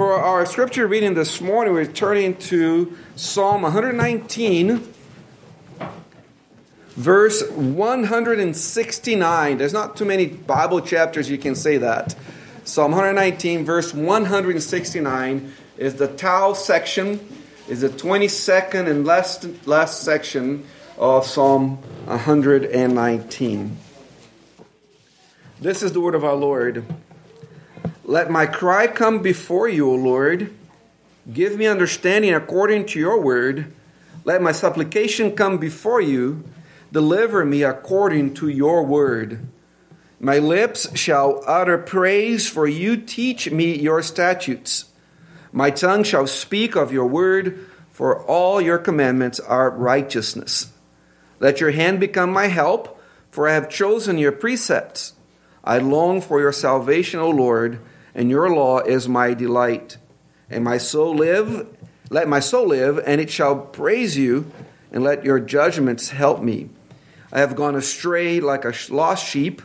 For our scripture reading this morning, we're turning to Psalm 119, verse 169. There's not too many Bible chapters you can say that. Psalm 119, verse 169 is the Tau section, is the 22nd and last, last section of Psalm 119. This is the word of our Lord. Let my cry come before you, O Lord. Give me understanding according to your word. Let my supplication come before you. Deliver me according to your word. My lips shall utter praise, for you teach me your statutes. My tongue shall speak of your word, for all your commandments are righteousness. Let your hand become my help, for I have chosen your precepts. I long for your salvation, O Lord and your law is my delight. And my soul live, let my soul live, and it shall praise you, and let your judgments help me. I have gone astray like a lost sheep.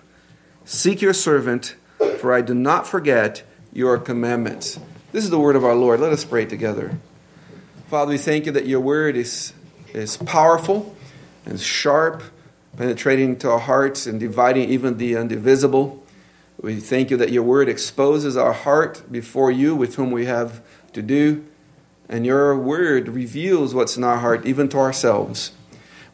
Seek your servant, for I do not forget your commandments. This is the word of our Lord. Let us pray together. Father, we thank you that your word is, is powerful and sharp, penetrating to our hearts and dividing even the indivisible. We thank you that your word exposes our heart before you with whom we have to do, and your word reveals what's in our heart, even to ourselves.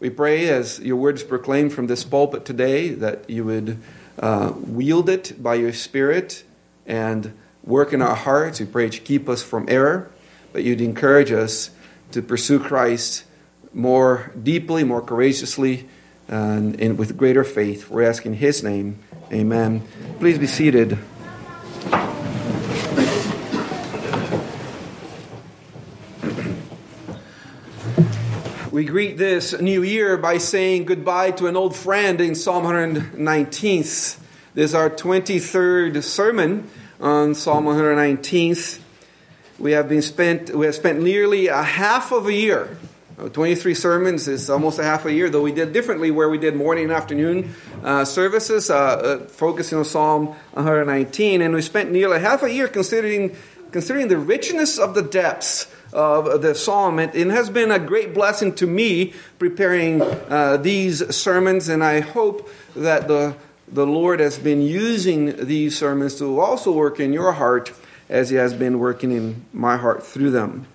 We pray as your word is proclaimed from this pulpit today that you would uh, wield it by your spirit and work in our hearts. We pray to keep us from error, but you'd encourage us to pursue Christ more deeply, more courageously, and, and with greater faith. We're asking His name. Amen. Please be seated. We greet this new year by saying goodbye to an old friend in Psalm 119. This is our 23rd sermon on Psalm 119. We have been spent we have spent nearly a half of a year 23 sermons is almost a half a year, though we did differently where we did morning and afternoon uh, services, uh, uh, focusing on Psalm 119. And we spent nearly half a year considering, considering the richness of the depths of the psalm. It, it has been a great blessing to me preparing uh, these sermons, and I hope that the, the Lord has been using these sermons to also work in your heart as He has been working in my heart through them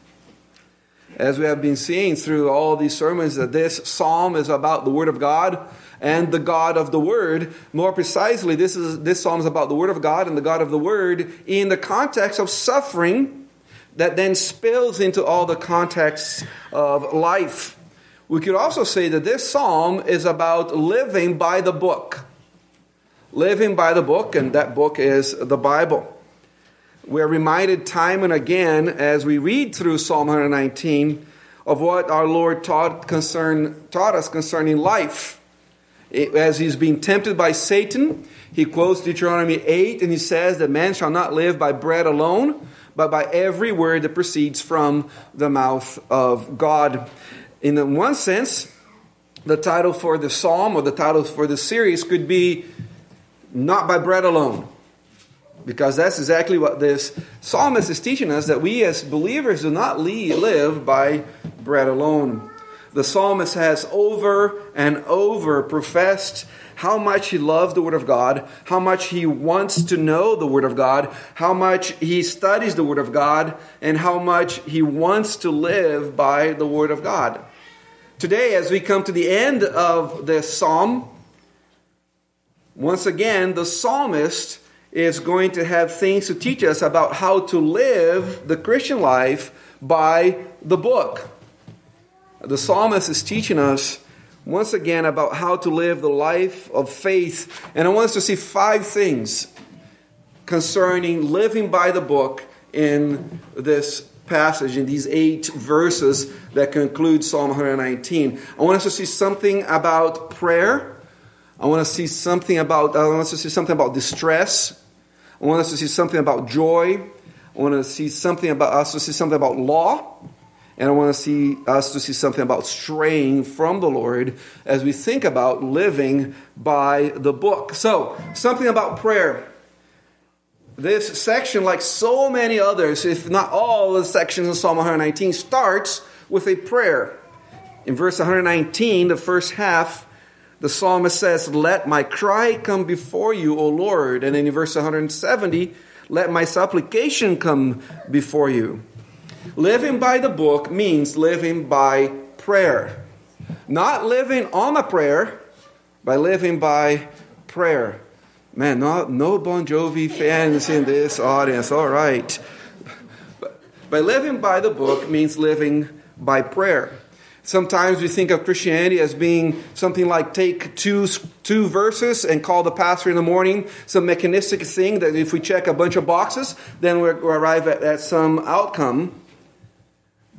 as we have been seeing through all these sermons, that this psalm is about the Word of God and the God of the Word. More precisely, this, is, this psalm is about the Word of God and the God of the Word in the context of suffering that then spills into all the contexts of life. We could also say that this psalm is about living by the book. Living by the book, and that book is the Bible. We're reminded time and again as we read through Psalm 119 of what our Lord taught, concern, taught us concerning life. As he's being tempted by Satan, he quotes Deuteronomy 8 and he says that man shall not live by bread alone, but by every word that proceeds from the mouth of God. In one sense, the title for the psalm or the title for the series could be Not by Bread Alone because that's exactly what this psalmist is teaching us that we as believers do not live by bread alone. The psalmist has over and over professed how much he loves the Word of God, how much he wants to know the Word of God, how much he studies the Word of God, and how much he wants to live by the Word of God. Today, as we come to the end of this psalm, once again, the psalmist is going to have things to teach us about how to live the Christian life by the book. The psalmist is teaching us once again about how to live the life of faith. And I want us to see five things concerning living by the book in this passage, in these eight verses that conclude Psalm 119. I want us to see something about prayer. I want to see something about I want us to see something about distress. I want us to see something about joy. I want to see something about us to see something about law. And I want to see us to see something about straying from the Lord as we think about living by the book. So, something about prayer. This section, like so many others, if not all the sections of Psalm 119, starts with a prayer. In verse 119, the first half, the psalmist says, Let my cry come before you, O Lord. And in verse 170, let my supplication come before you. Living by the book means living by prayer. Not living on a prayer, by living by prayer. Man, no, no Bon Jovi fans in this audience. All right. By living by the book means living by prayer. Sometimes we think of Christianity as being something like take two, two verses and call the pastor in the morning, some mechanistic thing that if we check a bunch of boxes, then we arrive at, at some outcome.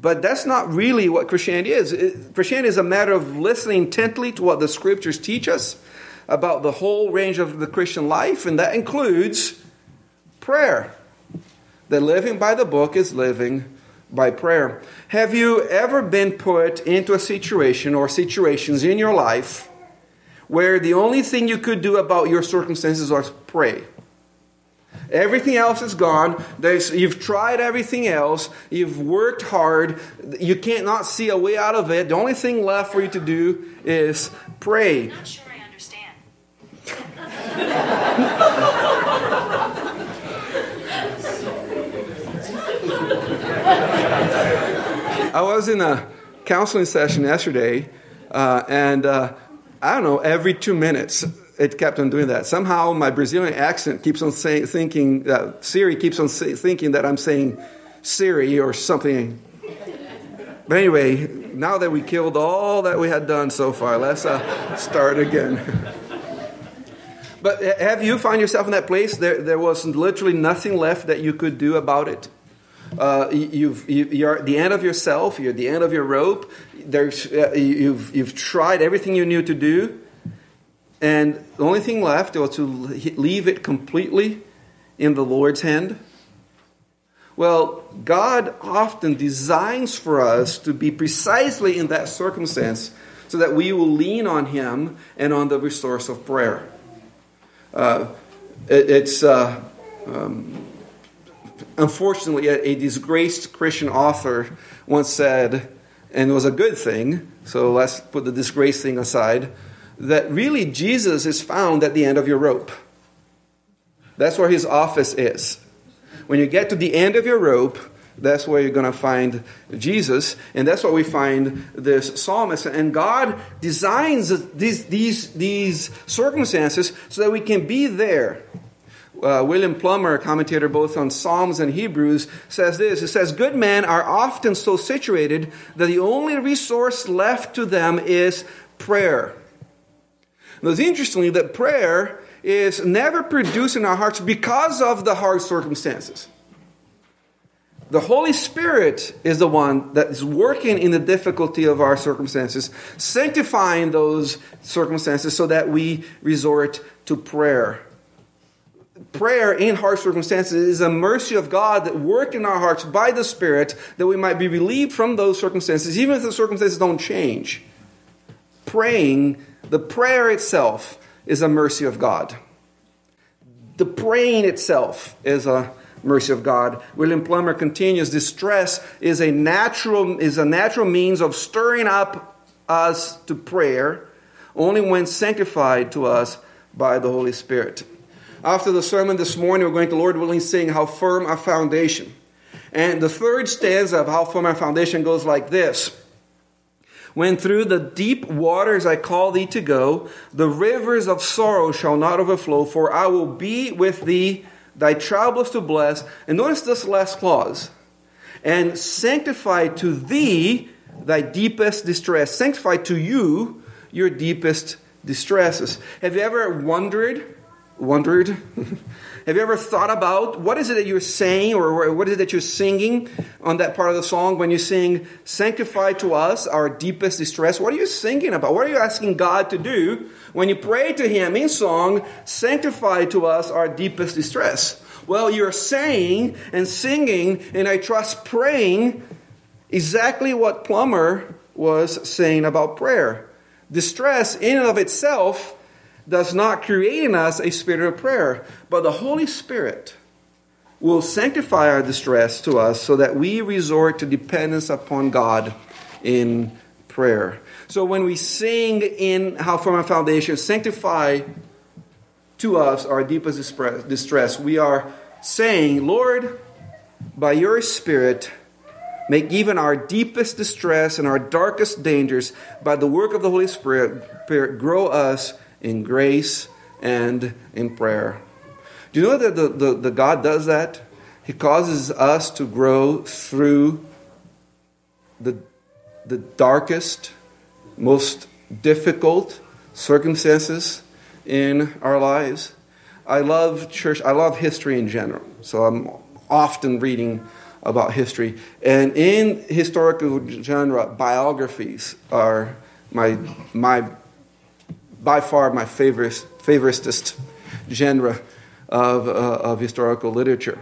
But that's not really what Christianity is. It, Christianity is a matter of listening intently to what the scriptures teach us about the whole range of the Christian life, and that includes prayer. That living by the book is living by prayer. Have you ever been put into a situation or situations in your life where the only thing you could do about your circumstances was pray? Everything else is gone. There's, you've tried everything else. You've worked hard. You can't not see a way out of it. The only thing left for you to do is pray. Not sure I understand. I was in a counseling session yesterday, uh, and uh, I don't know, every two minutes it kept on doing that. Somehow my Brazilian accent keeps on say, thinking, uh, Siri keeps on say, thinking that I'm saying Siri or something. But anyway, now that we killed all that we had done so far, let's uh, start again. but have you found yourself in that place? There, there was literally nothing left that you could do about it. Uh, you've, you, are the end of yourself. You're the end of your rope. There's, uh, you've, you've tried everything you knew to do, and the only thing left was to leave it completely in the Lord's hand. Well, God often designs for us to be precisely in that circumstance so that we will lean on Him and on the resource of prayer. Uh, it, it's. Uh, um, unfortunately, a, a, disgraced Christian author once said, and it was a good thing, so let's put the disgrace thing aside, that really Jesus is found at the end of your rope. That's where his office is. When you get to the end of your rope, that's where you're going to find Jesus, and that's where we find this psalmist. And God designs these, these, these circumstances so that we can be there uh, William Plumer, a commentator both on Psalms and Hebrews, says this. It says, Good men are often so situated that the only resource left to them is prayer. Now, it's interestingly that prayer is never produced in our hearts because of the hard circumstances. The Holy Spirit is the one that is working in the difficulty of our circumstances, sanctifying those circumstances so that we resort to prayer prayer in hard circumstances is a mercy of God that worked in our hearts by the Spirit that we might be relieved from those circumstances, even if the circumstances don't change. Praying, the prayer itself is a mercy of God. The praying itself is a mercy of God. William Plumer continues, distress is a natural is a natural means of stirring up us to prayer only when sanctified to us by the Holy Spirit. After the sermon this morning, we're going to, Lord willing, sing How Firm Our Foundation. And the third stanza of How Firm Our Foundation goes like this When through the deep waters I call thee to go, the rivers of sorrow shall not overflow, for I will be with thee, thy troubles to bless. And notice this last clause and sanctify to thee thy deepest distress. Sanctify to you your deepest distresses. Have you ever wondered? Wondered? Have you ever thought about what is it that you're saying or what is it that you're singing on that part of the song when you sing, Sanctify to us our deepest distress? What are you singing about? What are you asking God to do when you pray to Him in song, Sanctify to us our deepest distress? Well, you're saying and singing, and I trust praying exactly what Plumer was saying about prayer. Distress in and of itself does not create in us a spirit of prayer, but the Holy Spirit will sanctify our distress to us so that we resort to dependence upon God in prayer. So when we sing in How Firm Our Foundation, sanctify to us our deepest distress, we are saying, Lord, by your Spirit, make even our deepest distress and our darkest dangers, by the work of the Holy Spirit grow us in grace and in prayer. Do you know that the, the, the God does that? He causes us to grow through the, the darkest, most difficult circumstances in our lives. I love church, I love history in general. So I'm often reading about history. And in historical genre, biographies are my, my by far my favorite, genre of, uh, of historical literature.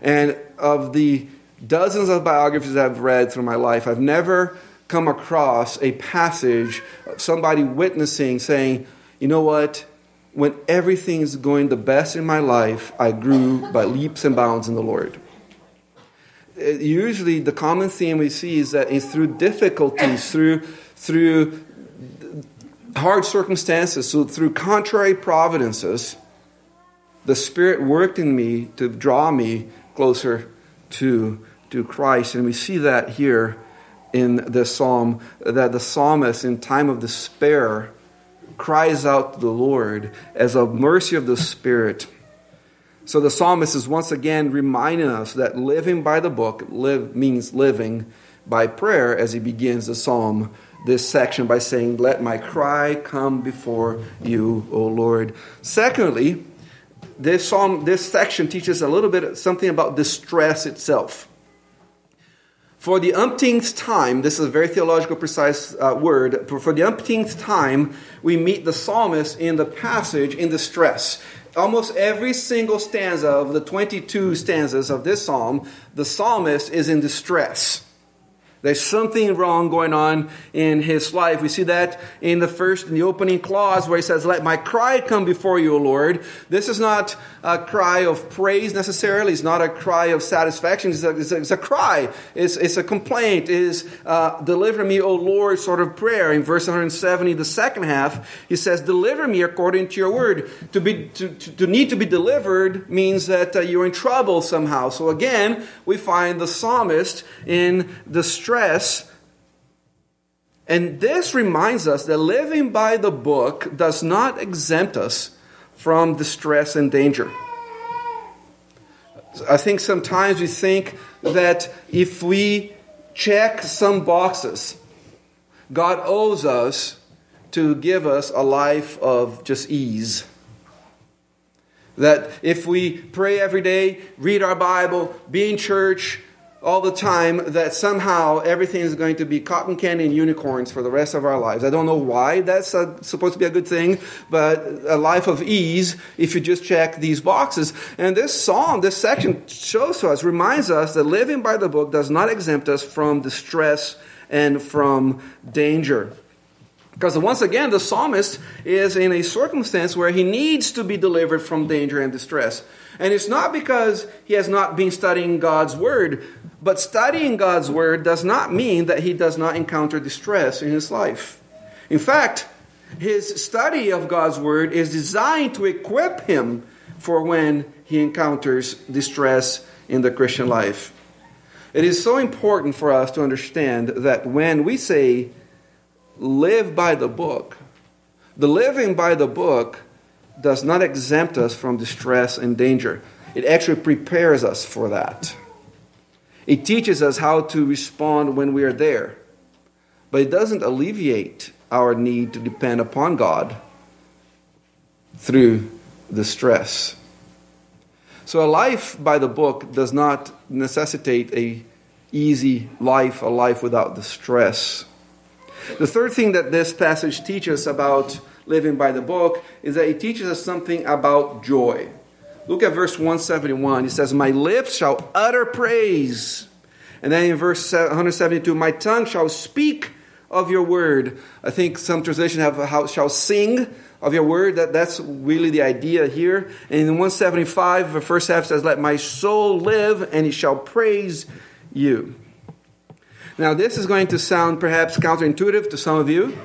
And of the dozens of biographies I've read through my life, I've never come across a passage of somebody witnessing saying, you know what? When everything is going the best in my life, I grew by leaps and bounds in the Lord. Uh, usually, the common theme we see is that it's through difficulties, through, through hard circumstances, so through contrary providences, the Spirit worked in me to draw me closer to, to Christ. And we see that here in this psalm, that the psalmist, in time of despair, cries out to the Lord as a mercy of the Spirit. So the psalmist is once again reminding us that living by the book live, means living by prayer as he begins the psalm this section by saying, Let my cry come before you, O Lord. Secondly, this psalm, this section teaches a little bit something about distress itself. For the umpteenth time, this is a very theological precise uh, word, for, the umpteenth time, we meet the psalmist in the passage in distress. Almost every single stanza of the 22 stanzas of this psalm, the psalmist is in distress. There's something wrong going on in his life. We see that in the first, in the opening clause where he says, Let my cry come before you, O Lord. This is not a cry of praise necessarily. It's not a cry of satisfaction. It's a, it's a, it's a cry. It's, it's a complaint. It is, uh, Deliver me, O Lord, sort of prayer. In verse 170, the second half, he says, Deliver me according to your word. To, be, to, to, to need to be delivered means that uh, you're in trouble somehow. So again, we find the psalmist in distress stress. And this reminds us that living by the book does not exempt us from distress and danger. I think sometimes we think that if we check some boxes, God owes us to give us a life of just ease. That if we pray every day, read our Bible, be in church, all the time that somehow everything is going to be cotton candy and unicorns for the rest of our lives. I don't know why that's a, supposed to be a good thing, but a life of ease if you just check these boxes. And this psalm, this section shows to us, reminds us that living by the book does not exempt us from distress and from danger. Because once again, the psalmist is in a circumstance where he needs to be delivered from danger and distress. And it's not because he has not been studying God's word, but studying God's word does not mean that he does not encounter distress in his life. In fact, his study of God's word is designed to equip him for when he encounters distress in the Christian life. It is so important for us to understand that when we say live by the book, the living by the book does not exempt us from distress and danger. It actually prepares us for that. It teaches us how to respond when we are there, but it doesn't alleviate our need to depend upon God through the stress. So a life by the book does not necessitate a easy life, a life without the stress. The third thing that this passage teaches about living by the book is that it teaches us something about joy. Look at verse 171. He says, My lips shall utter praise. And then in verse 172, My tongue shall speak of your word. I think some translations have how shall sing of your word. That, that's really the idea here. And in 175, the first half says, Let my soul live, and it shall praise you. Now, this is going to sound perhaps counterintuitive to some of you,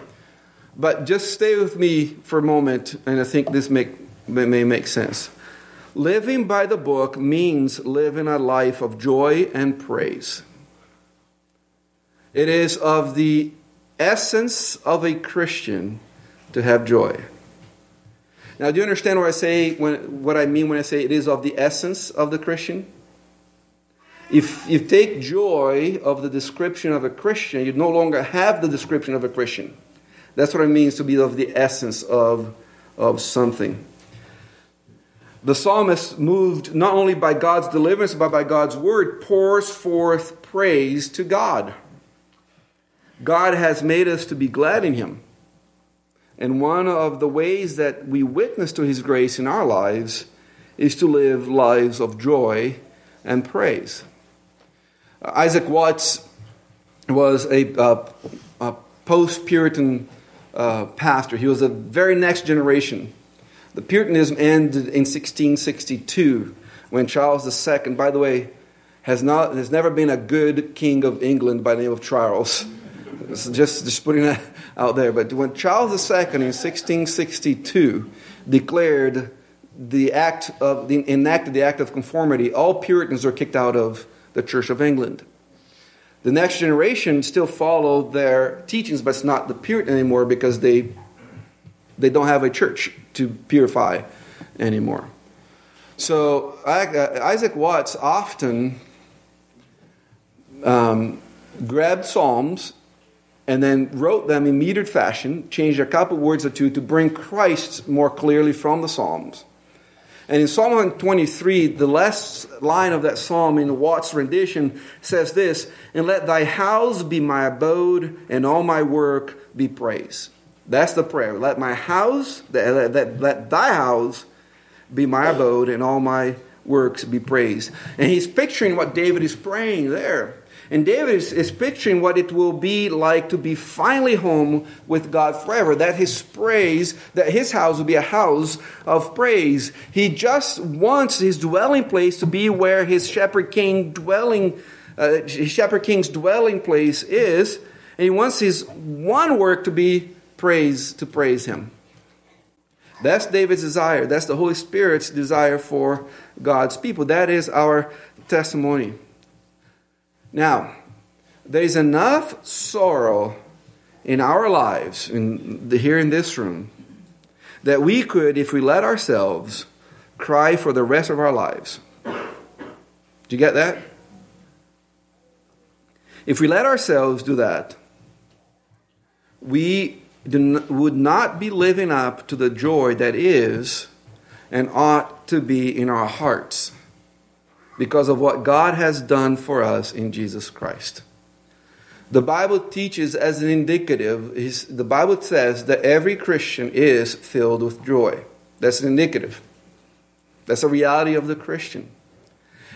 but just stay with me for a moment, and I think this may make sense. Living by the book means living a life of joy and praise. It is of the essence of a Christian to have joy. Now, do you understand what I say when, what I mean when I say it is of the essence of the Christian? If you take joy of the description of a Christian, you no longer have the description of a Christian. That's what it means to be of the essence of, of something. The psalmist, moved not only by God's deliverance, but by God's word, pours forth praise to God. God has made us to be glad in Him. And one of the ways that we witness to His grace in our lives is to live lives of joy and praise. Isaac Watts was a, uh, a post Puritan uh, pastor, he was the very next generation. The Puritanism ended in 1662 when Charles II, by the way, has, not, has never been a good king of England by the name of Charles. just, just putting that out there. But when Charles II in 1662 declared the act of, enacted the Act of Conformity, all Puritans were kicked out of the Church of England. The next generation still follow their teachings, but it's not the Puritan anymore because they, they don't have a church to purify anymore. So uh, Isaac Watts often um, grabbed Psalms and then wrote them in metered fashion, changed a couple words or two to bring Christ more clearly from the Psalms. And in Psalm 123, the last line of that psalm in Watts' rendition says this And let thy house be my abode, and all my work be praise. That's the prayer. Let my house, let, let, let thy house be my abode, and all my works be praised. And he's picturing what David is praying there. And David is, is, picturing what it will be like to be finally home with God forever. That his praise, that his house will be a house of praise. He just wants his dwelling place to be where his shepherd king dwelling, uh, his shepherd king's dwelling place is. And he wants his one work to be praise, to praise him. That's David's desire. That's the Holy Spirit's desire for God's people. That is our testimony. Now, there's enough sorrow in our lives, in the, here in this room, that we could, if we let ourselves, cry for the rest of our lives. Do you get that? If we let ourselves do that, we would not be living up to the joy that is and ought to be in our hearts because of what God has done for us in Jesus Christ. The Bible teaches as an indicative, the Bible says that every Christian is filled with joy. That's an indicative. That's a reality of the Christian.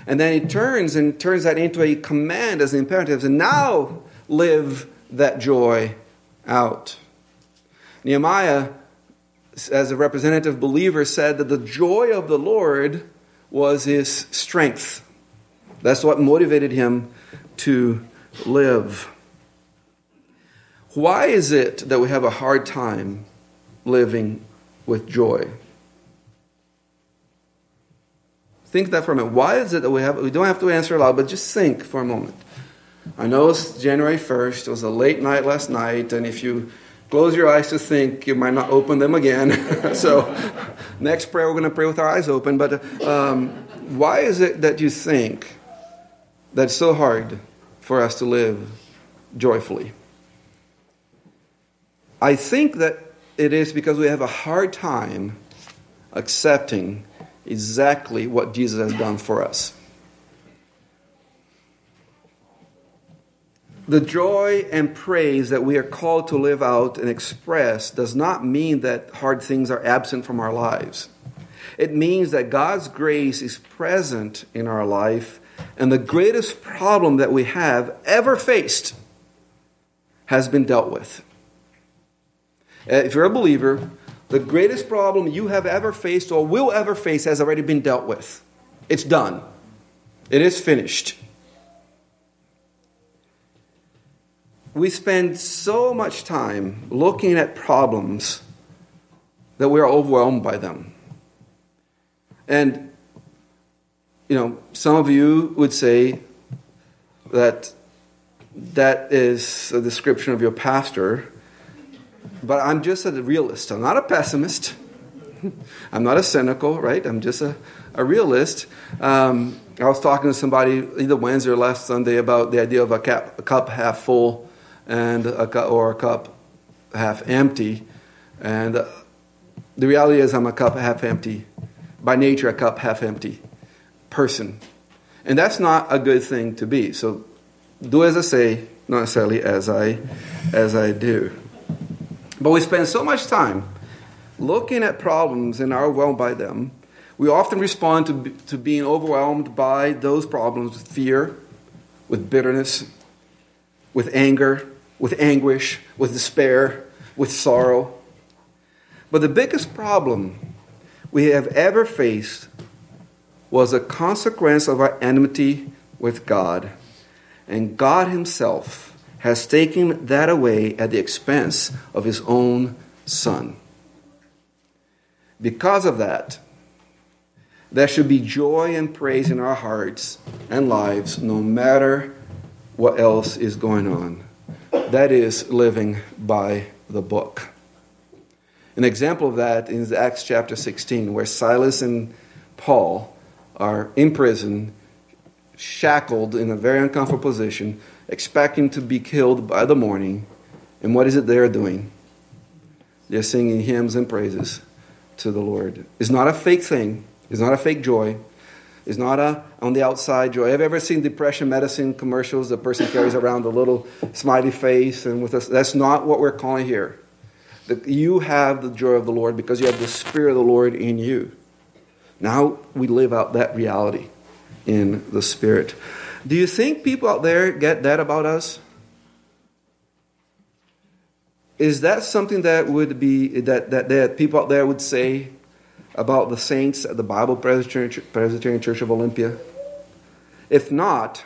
And then it turns and turns that into a command as an imperative. And now live that joy out. Nehemiah, as a representative believer, said that the joy of the Lord was his strength. That's what motivated him to live. Why is it that we have a hard time living with joy? Think that for a minute. Why is it that we have we don't have to answer aloud, but just think for a moment. I know it's January 1st, it was a late night last night, and if you close your eyes to think, you might not open them again. so, next prayer, we're going to pray with our eyes open. But um, why is it that you think that it's so hard for us to live joyfully? I think that it is because we have a hard time accepting exactly what Jesus has done for us. The joy and praise that we are called to live out and express does not mean that hard things are absent from our lives. It means that God's grace is present in our life, and the greatest problem that we have ever faced has been dealt with. Uh, if you're a believer, the greatest problem you have ever faced or will ever face has already been dealt with. It's done, it is finished. We spend so much time looking at problems that we are overwhelmed by them. And, you know, some of you would say that that is a description of your pastor but I'm just a realist. I'm not a pessimist. I'm not a cynical, right? I'm just a, a realist. Um, I was talking to somebody either Wednesday or last Sunday about the idea of a, cap, a cup half full and a cup, or a cup half empty. And uh, the reality is, I'm a cup half empty. By nature, a cup half empty person. And that's not a good thing to be. So do as I say, not necessarily as I, as I do. But we spend so much time looking at problems and are overwhelmed by them. We often respond to, to being overwhelmed by those problems with fear, with bitterness, with anger, with anguish, with despair, with sorrow. But the biggest problem we have ever faced was a consequence of our enmity with God. And God Himself has taken that away at the expense of his own son. Because of that, there should be joy and praise in our hearts and lives no matter what else is going on. That is living by the book. An example of that is Acts chapter 16, where Silas and Paul are in prison, shackled in a very uncomfortable position, expecting to be killed by the morning. And what is it they're doing? They're singing hymns and praises to the Lord. It's not a fake thing, it's not a fake joy. It's not a on the outside joy. Have you ever seen depression medicine commercials? The person carries around a little smiley face, and with us, that's not what we're calling here. That you have the joy of the Lord because you have the Spirit of the Lord in you. Now we live out that reality in the Spirit. Do you think people out there get that about us? Is that something that would be that, that, that people out there would say about the saints at the Bible Presbyterian Church of Olympia? If not,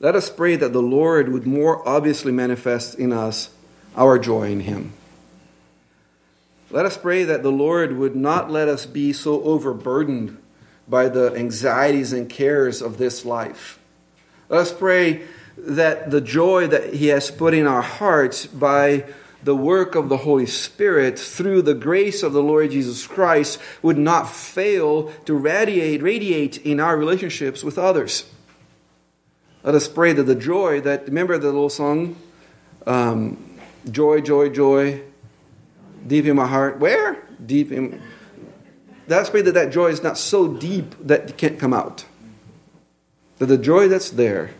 let us pray that the Lord would more obviously manifest in us our joy in Him. Let us pray that the Lord would not let us be so overburdened by the anxieties and cares of this life. Let us pray that the joy that He has put in our hearts by the work of the Holy Spirit through the grace of the Lord Jesus Christ would not fail to radiate, radiate in our relationships with others. Let us pray that the joy that, remember the little song? Um, joy, joy, joy, deep in my heart. Where? Deep in that's pray that that joy is not so deep that it can't come out. That the joy that's there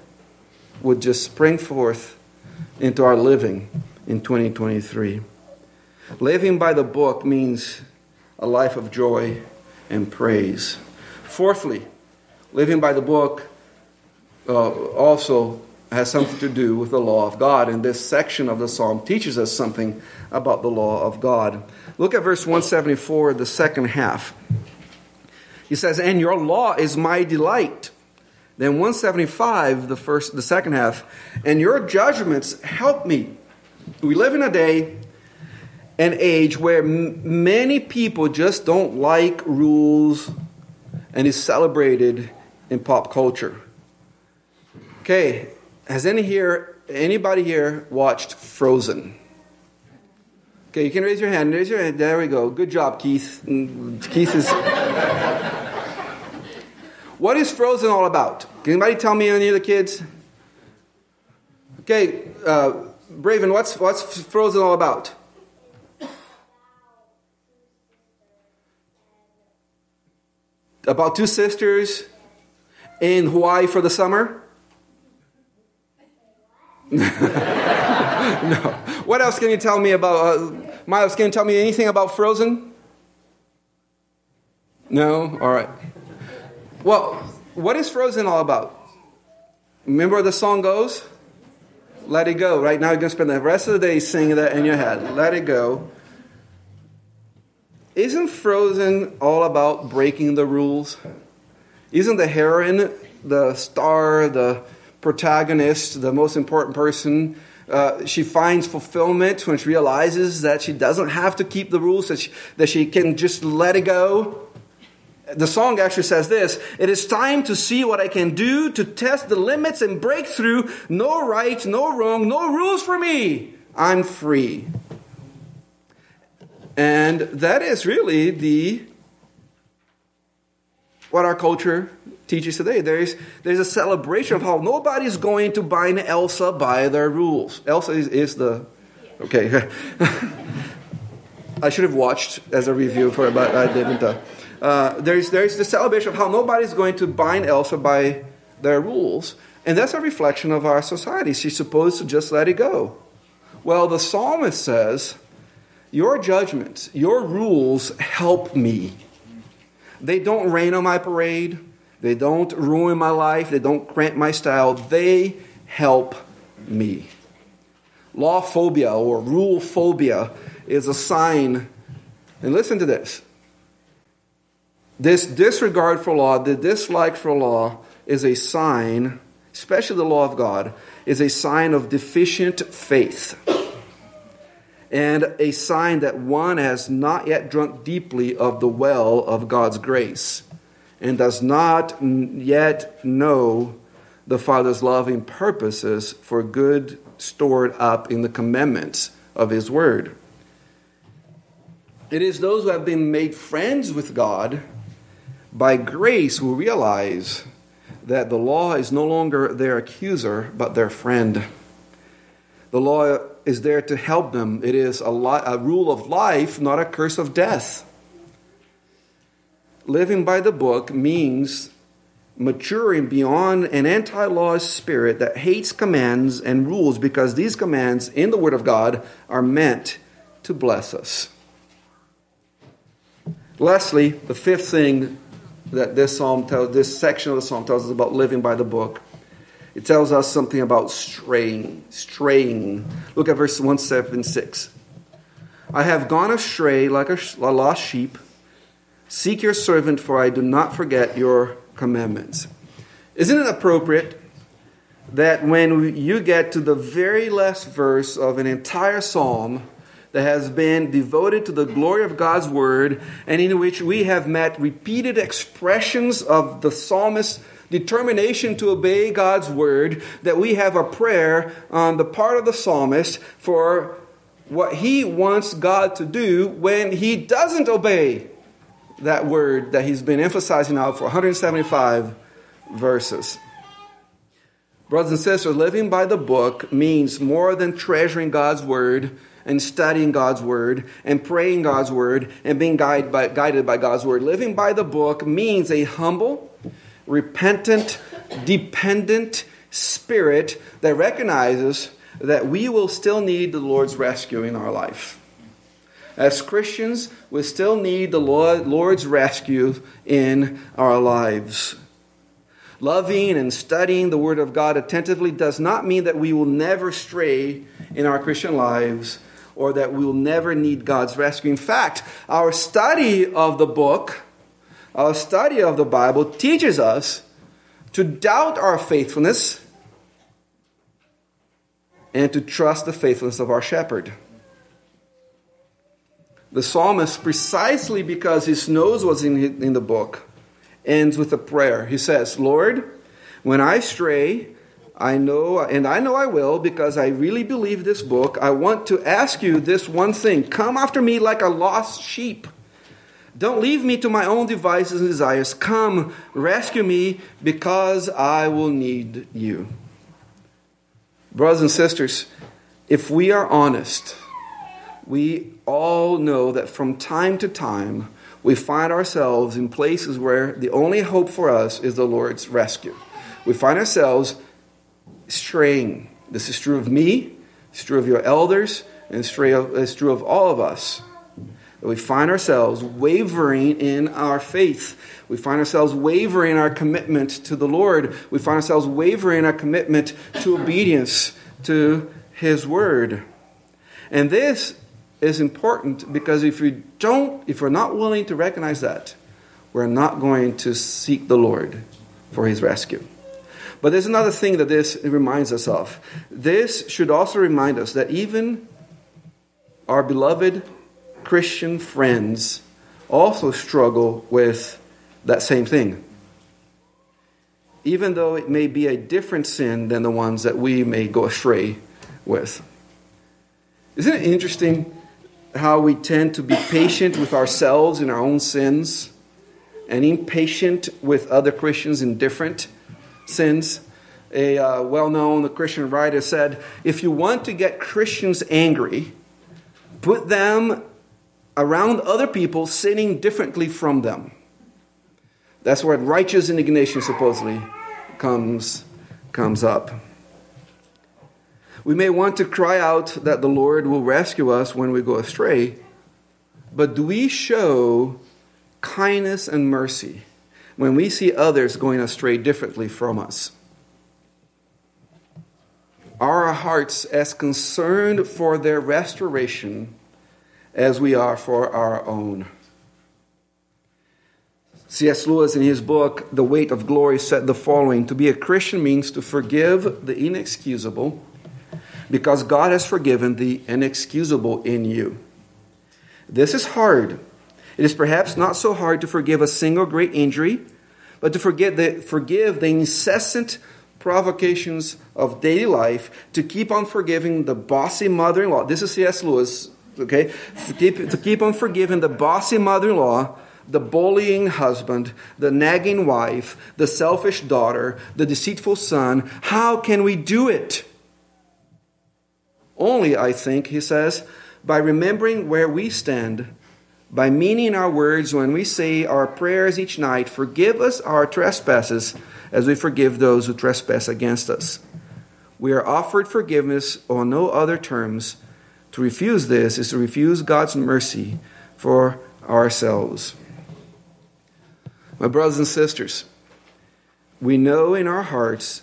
would just spring forth into our living in 2023. Living by the book means a life of joy and praise. Fourthly, living by the book uh, also has something to do with the law of God. And this section of the psalm teaches us something about the law of God. Look at verse 174, the second half. He says, And your law is my delight. Then 175, the first the second half, and your judgments help me. We live in a day and age where m- many people just don't like rules and is celebrated in pop culture. Okay, has any here anybody here watched Frozen? Okay, you can raise your hand. Raise your hand. There we go. Good job, Keith. Mm, Keith is. what is Frozen all about? Can anybody tell me any of the kids? Okay, uh, Braven, what's what's Frozen all about? About two sisters in Hawaii for the summer. no. What else can you tell me about? Uh, Miles, can you tell me anything about Frozen? No? All right. Well, what is Frozen all about? Remember the song goes? Let it go. Right now, you're going to spend the rest of the day singing that in your head. Let it go. Isn't Frozen all about breaking the rules? Isn't the heroine, the star, the protagonist, the most important person? Uh, she finds fulfillment when she realizes that she doesn't have to keep the rules, that she, that she can just let it go. The song actually says this It is time to see what I can do to test the limits and break through. No right, no wrong, no rules for me. I'm free. And that is really the what our culture teaches today. There's, there's a celebration of how nobody's going to bind Elsa by their rules. Elsa is, is the. Okay. I should have watched as a review for it, but I didn't. Uh, uh, there's, there's the celebration of how nobody's going to bind Elsa by their rules. And that's a reflection of our society. She's supposed to just let it go. Well, the psalmist says, Your judgments, your rules help me. They don't rain on my parade. They don't ruin my life. They don't cramp my style. They help me. Law phobia or rule phobia is a sign. And listen to this this disregard for law, the dislike for law, is a sign, especially the law of God, is a sign of deficient faith. And a sign that one has not yet drunk deeply of the well of God's grace and does not yet know the Father's loving purposes for good stored up in the commandments of His Word. It is those who have been made friends with God by grace who realize that the law is no longer their accuser, but their friend. The law is there to help them. It is a, li- a rule of life, not a curse of death. Living by the book means maturing beyond an anti law spirit that hates commands and rules because these commands in the Word of God are meant to bless us. Lastly, the fifth thing that this psalm tells, this section of the psalm tells us about living by the book. It tells us something about straying. Straying. Look at verse 176. I have gone astray like a lost sheep. Seek your servant, for I do not forget your commandments. Isn't it appropriate that when you get to the very last verse of an entire psalm that has been devoted to the glory of God's word and in which we have met repeated expressions of the psalmist's determination to obey God's word, that we have a prayer on the part of the psalmist for what he wants God to do when he doesn't obey that word that he's been emphasizing now for 175 verses. Brothers and sisters, living by the book means more than treasuring God's word and studying God's word and praying God's word and being guided by, guided by God's word. Living by the book means a humble, repentant, dependent spirit that recognizes that we will still need the Lord's rescue in our life. As Christians, we still need the Lord's rescue in our lives. Loving and studying the Word of God attentively does not mean that we will never stray in our Christian lives or that we will never need God's rescue. In fact, our study of the book, our study of the Bible teaches us to doubt our faithfulness and to trust the faithfulness of our shepherd. The psalmist, precisely because he knows what's in, in the book, ends with a prayer. He says, Lord, when I stray, I know, and I know I will because I really believe this book. I want to ask you this one thing come after me like a lost sheep. Don't leave me to my own devices and desires. Come, rescue me because I will need you. Brothers and sisters, if we are honest, we all know that from time to time we find ourselves in places where the only hope for us is the Lord's rescue. We find ourselves straying. This is true of me, it's true of your elders, and it's true of all of us. That we find ourselves wavering in our faith. We find ourselves wavering in our commitment to the Lord. We find ourselves wavering in our commitment to obedience to His Word. And this is important because if we don't, if we're not willing to recognize that, we're not going to seek the Lord for His rescue. But there's another thing that this reminds us of. This should also remind us that even our beloved Christian friends also struggle with that same thing. Even though it may be a different sin than the ones that we may go astray with. Isn't it interesting how we tend to be patient with ourselves in our own sins and impatient with other Christians in different sins? A uh, well known Christian writer said if you want to get Christians angry, put them around other people sinning differently from them. That's where righteous indignation supposedly comes, comes up. We may want to cry out that the Lord will rescue us when we go astray, but do we show kindness and mercy when we see others going astray differently from us? Are our hearts as concerned for their restoration as we are for our own? C.S. Lewis, in his book, The Weight of Glory, said the following To be a Christian means to forgive the inexcusable because God has forgiven the inexcusable in you. This is hard. It is perhaps not so hard to forgive a single great injury, but to forget the, forgive the incessant provocations of daily life, to keep on forgiving the bossy mother in law. This is C.S. Lewis, okay? To keep, to keep on forgiving the bossy mother in law, the bullying husband, the nagging wife, the selfish daughter, the deceitful son. How can we do it? Only, I think, he says, by remembering where we stand, by meaning our words when we say our prayers each night, forgive us our trespasses as we forgive those who trespass against us. We are offered forgiveness on no other terms. To refuse this is to refuse God's mercy for ourselves. My brothers and sisters, we know in our hearts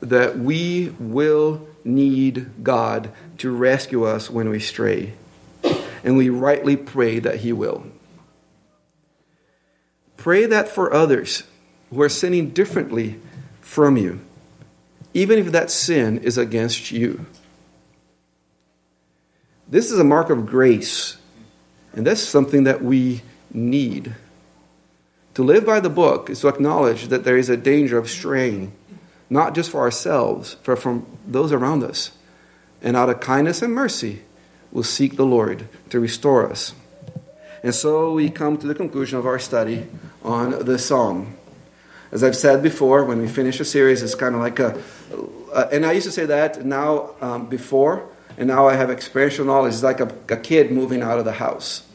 that we will need God to rescue us when we stray. And we rightly pray that He will. Pray that for others who are sinning differently from you, even if that sin is against you. This is a mark of grace, and that's something that we need. To live by the book is to acknowledge that there is a danger of straying not just for ourselves, but from those around us. And out of kindness and mercy, we'll seek the Lord to restore us. And so we come to the conclusion of our study on the psalm. As I've said before, when we finish a series, it's kind of like a, uh, and I used to say that now um, before, and now I have experiential knowledge. It's like a, a kid moving out of the house.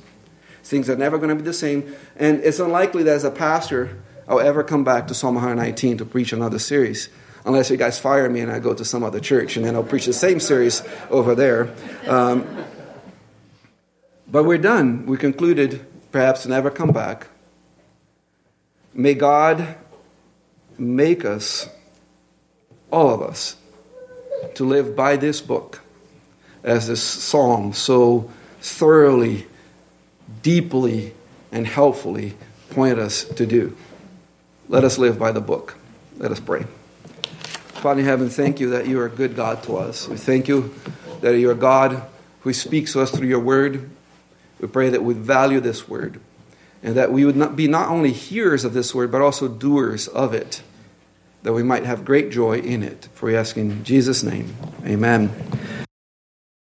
Things are never going to be the same, and it's unlikely that as a pastor, I'll ever come back to Psalm 119 to preach another series. Unless you guys fire me and I go to some other church and then I'll preach the same series over there. Um, but we're done. We concluded perhaps never come back. May God make us, all of us, to live by this book as this psalm so thoroughly, deeply, and helpfully pointed us to do. Let us live by the book. Let us pray. Father in heaven, thank you that you are a good God to us. We thank you that you're a God who speaks to us through your word. We pray that we value this word and that we would not be not only hearers of this word, but also doers of it, that we might have great joy in it. For we ask in Jesus' name, amen.